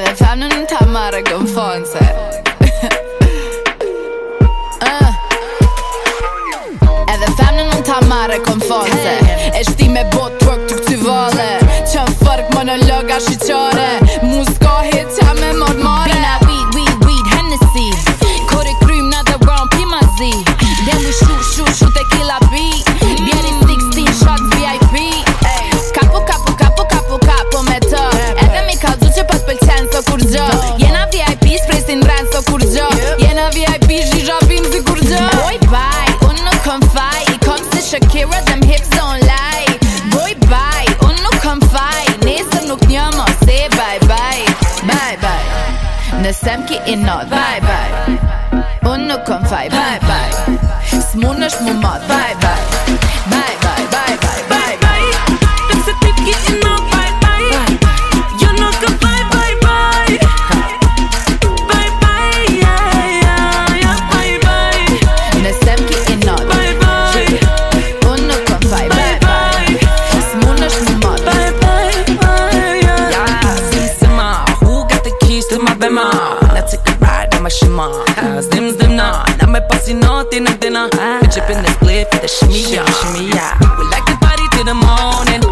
Edhe femnë në ta marrë gëmë fonëse ah. Edhe femnë në ta marrë konfonëse E shti me bot të rëk të këtë vale Që fërk monologa shqyqare Mu s'ka hit që me mërë marë sex bye, bye bye Bye bye Në not Bye bye Unë nuk Bye bye Smun është Bye bye shima. Cause them's them now. Now my pussy nothing, nothing. Bitch chip in the clip for the shimmy, ya. We like to party till the morning.